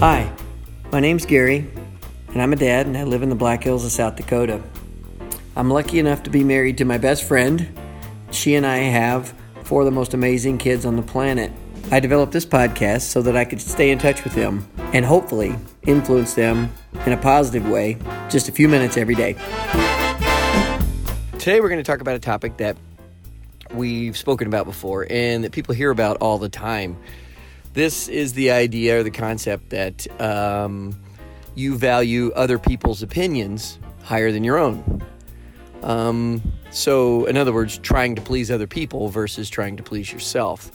Hi, my name's Gary, and I'm a dad, and I live in the Black Hills of South Dakota. I'm lucky enough to be married to my best friend. She and I have four of the most amazing kids on the planet. I developed this podcast so that I could stay in touch with them and hopefully influence them in a positive way just a few minutes every day. Today, we're going to talk about a topic that we've spoken about before and that people hear about all the time. This is the idea or the concept that um, you value other people's opinions higher than your own. Um, so, in other words, trying to please other people versus trying to please yourself.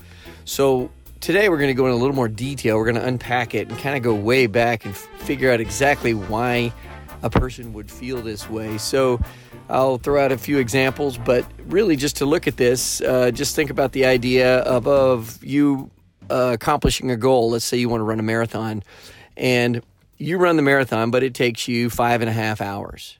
So, today we're going to go in a little more detail. We're going to unpack it and kind of go way back and figure out exactly why a person would feel this way. So, I'll throw out a few examples, but really just to look at this, uh, just think about the idea of, of you uh, accomplishing a goal. Let's say you want to run a marathon, and you run the marathon, but it takes you five and a half hours.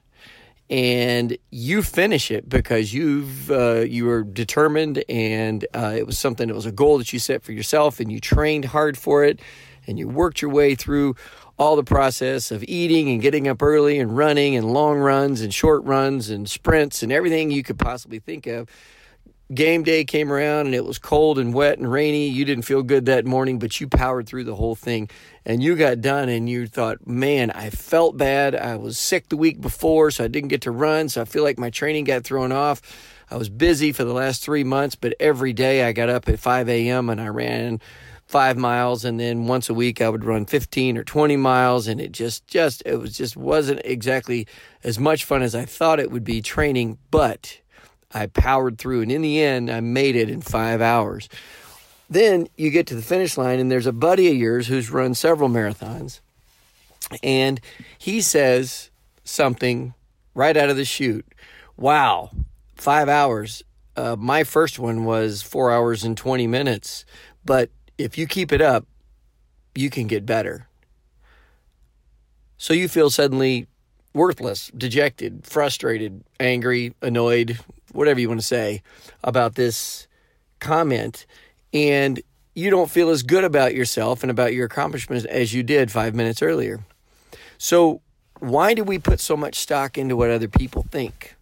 And you finish it because you've uh, you were determined, and uh, it was something. It was a goal that you set for yourself, and you trained hard for it, and you worked your way through all the process of eating and getting up early and running and long runs and short runs and sprints and everything you could possibly think of game day came around and it was cold and wet and rainy. You didn't feel good that morning, but you powered through the whole thing and you got done and you thought, man, I felt bad. I was sick the week before, so I didn't get to run. So I feel like my training got thrown off. I was busy for the last three months, but every day I got up at 5 a.m. and I ran five miles and then once a week I would run 15 or 20 miles and it just just it was just wasn't exactly as much fun as I thought it would be training but I powered through, and in the end, I made it in five hours. Then you get to the finish line, and there's a buddy of yours who's run several marathons, and he says something right out of the chute. Wow, five hours. Uh, my first one was four hours and 20 minutes, but if you keep it up, you can get better. So you feel suddenly worthless, dejected, frustrated, angry, annoyed, whatever you want to say about this comment, and you don't feel as good about yourself and about your accomplishments as you did five minutes earlier. So, why do we put so much stock into what other people think?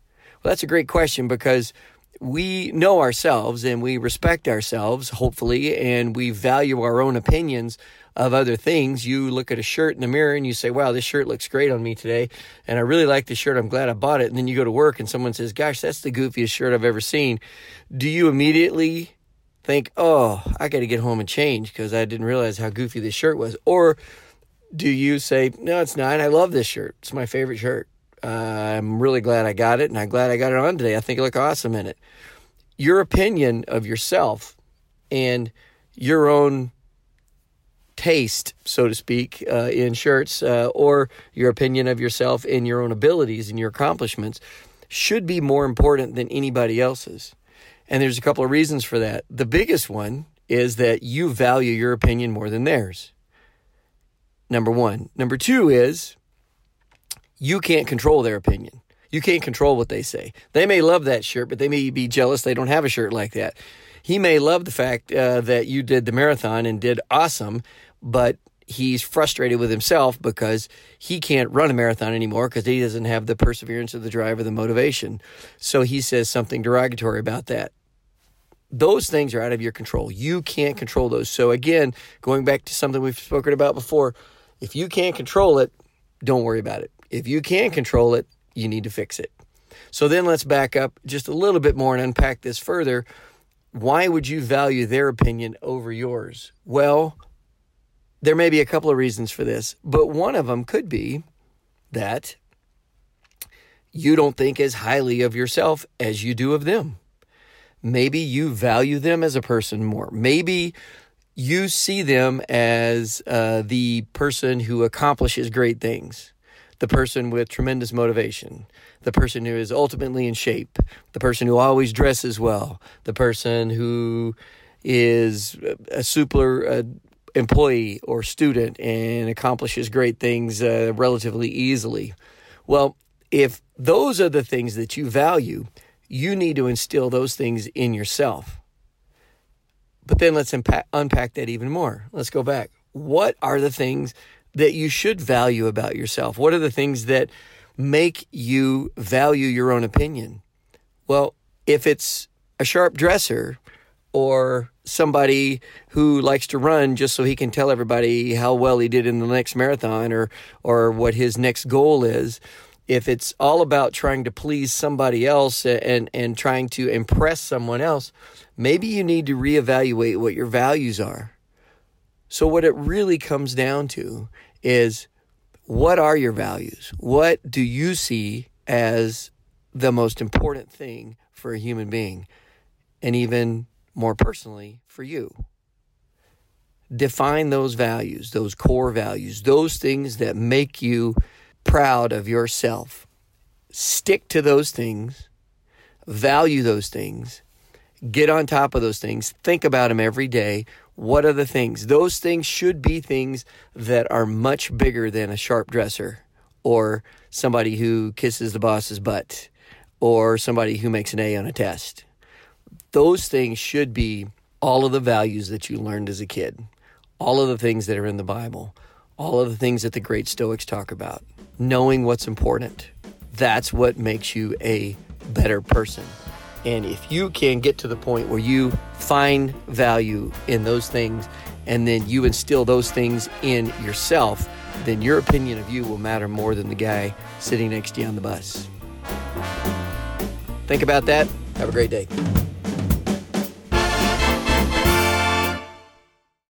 Well, that's a great question because we know ourselves and we respect ourselves, hopefully, and we value our own opinions of other things. You look at a shirt in the mirror and you say, wow, this shirt looks great on me today. And I really like the shirt. I'm glad I bought it. And then you go to work and someone says, gosh, that's the goofiest shirt I've ever seen. Do you immediately think, oh, I got to get home and change because I didn't realize how goofy this shirt was? Or do you say, no, it's not. I love this shirt. It's my favorite shirt. Uh, I'm really glad I got it and I'm glad I got it on today. I think it look awesome in it. Your opinion of yourself and your own taste, so to speak, uh, in shirts, uh, or your opinion of yourself in your own abilities and your accomplishments should be more important than anybody else's. And there's a couple of reasons for that. The biggest one is that you value your opinion more than theirs. Number one. Number two is you can't control their opinion. You can't control what they say. They may love that shirt, but they may be jealous they don't have a shirt like that. He may love the fact uh, that you did the marathon and did awesome, but he's frustrated with himself because he can't run a marathon anymore because he doesn't have the perseverance or the drive or the motivation. So he says something derogatory about that. Those things are out of your control. You can't control those. So, again, going back to something we've spoken about before, if you can't control it, don't worry about it. If you can control it, you need to fix it. So, then let's back up just a little bit more and unpack this further. Why would you value their opinion over yours? Well, there may be a couple of reasons for this, but one of them could be that you don't think as highly of yourself as you do of them. Maybe you value them as a person more. Maybe you see them as uh, the person who accomplishes great things, the person with tremendous motivation, the person who is ultimately in shape, the person who always dresses well, the person who is a super employee or student and accomplishes great things uh, relatively easily. Well, if those are the things that you value, you need to instill those things in yourself. But then let's unpack, unpack that even more. Let's go back. What are the things that you should value about yourself? What are the things that make you value your own opinion? Well, if it's a sharp dresser or somebody who likes to run just so he can tell everybody how well he did in the next marathon or or what his next goal is, if it's all about trying to please somebody else and and trying to impress someone else, maybe you need to reevaluate what your values are. So what it really comes down to is what are your values? What do you see as the most important thing for a human being? And even more personally, for you. Define those values, those core values, those things that make you proud of yourself. Stick to those things, value those things, get on top of those things, think about them every day. What are the things? Those things should be things that are much bigger than a sharp dresser or somebody who kisses the boss's butt or somebody who makes an A on a test. Those things should be all of the values that you learned as a kid, all of the things that are in the Bible, all of the things that the great Stoics talk about. Knowing what's important. That's what makes you a better person. And if you can get to the point where you find value in those things and then you instill those things in yourself, then your opinion of you will matter more than the guy sitting next to you on the bus. Think about that. Have a great day.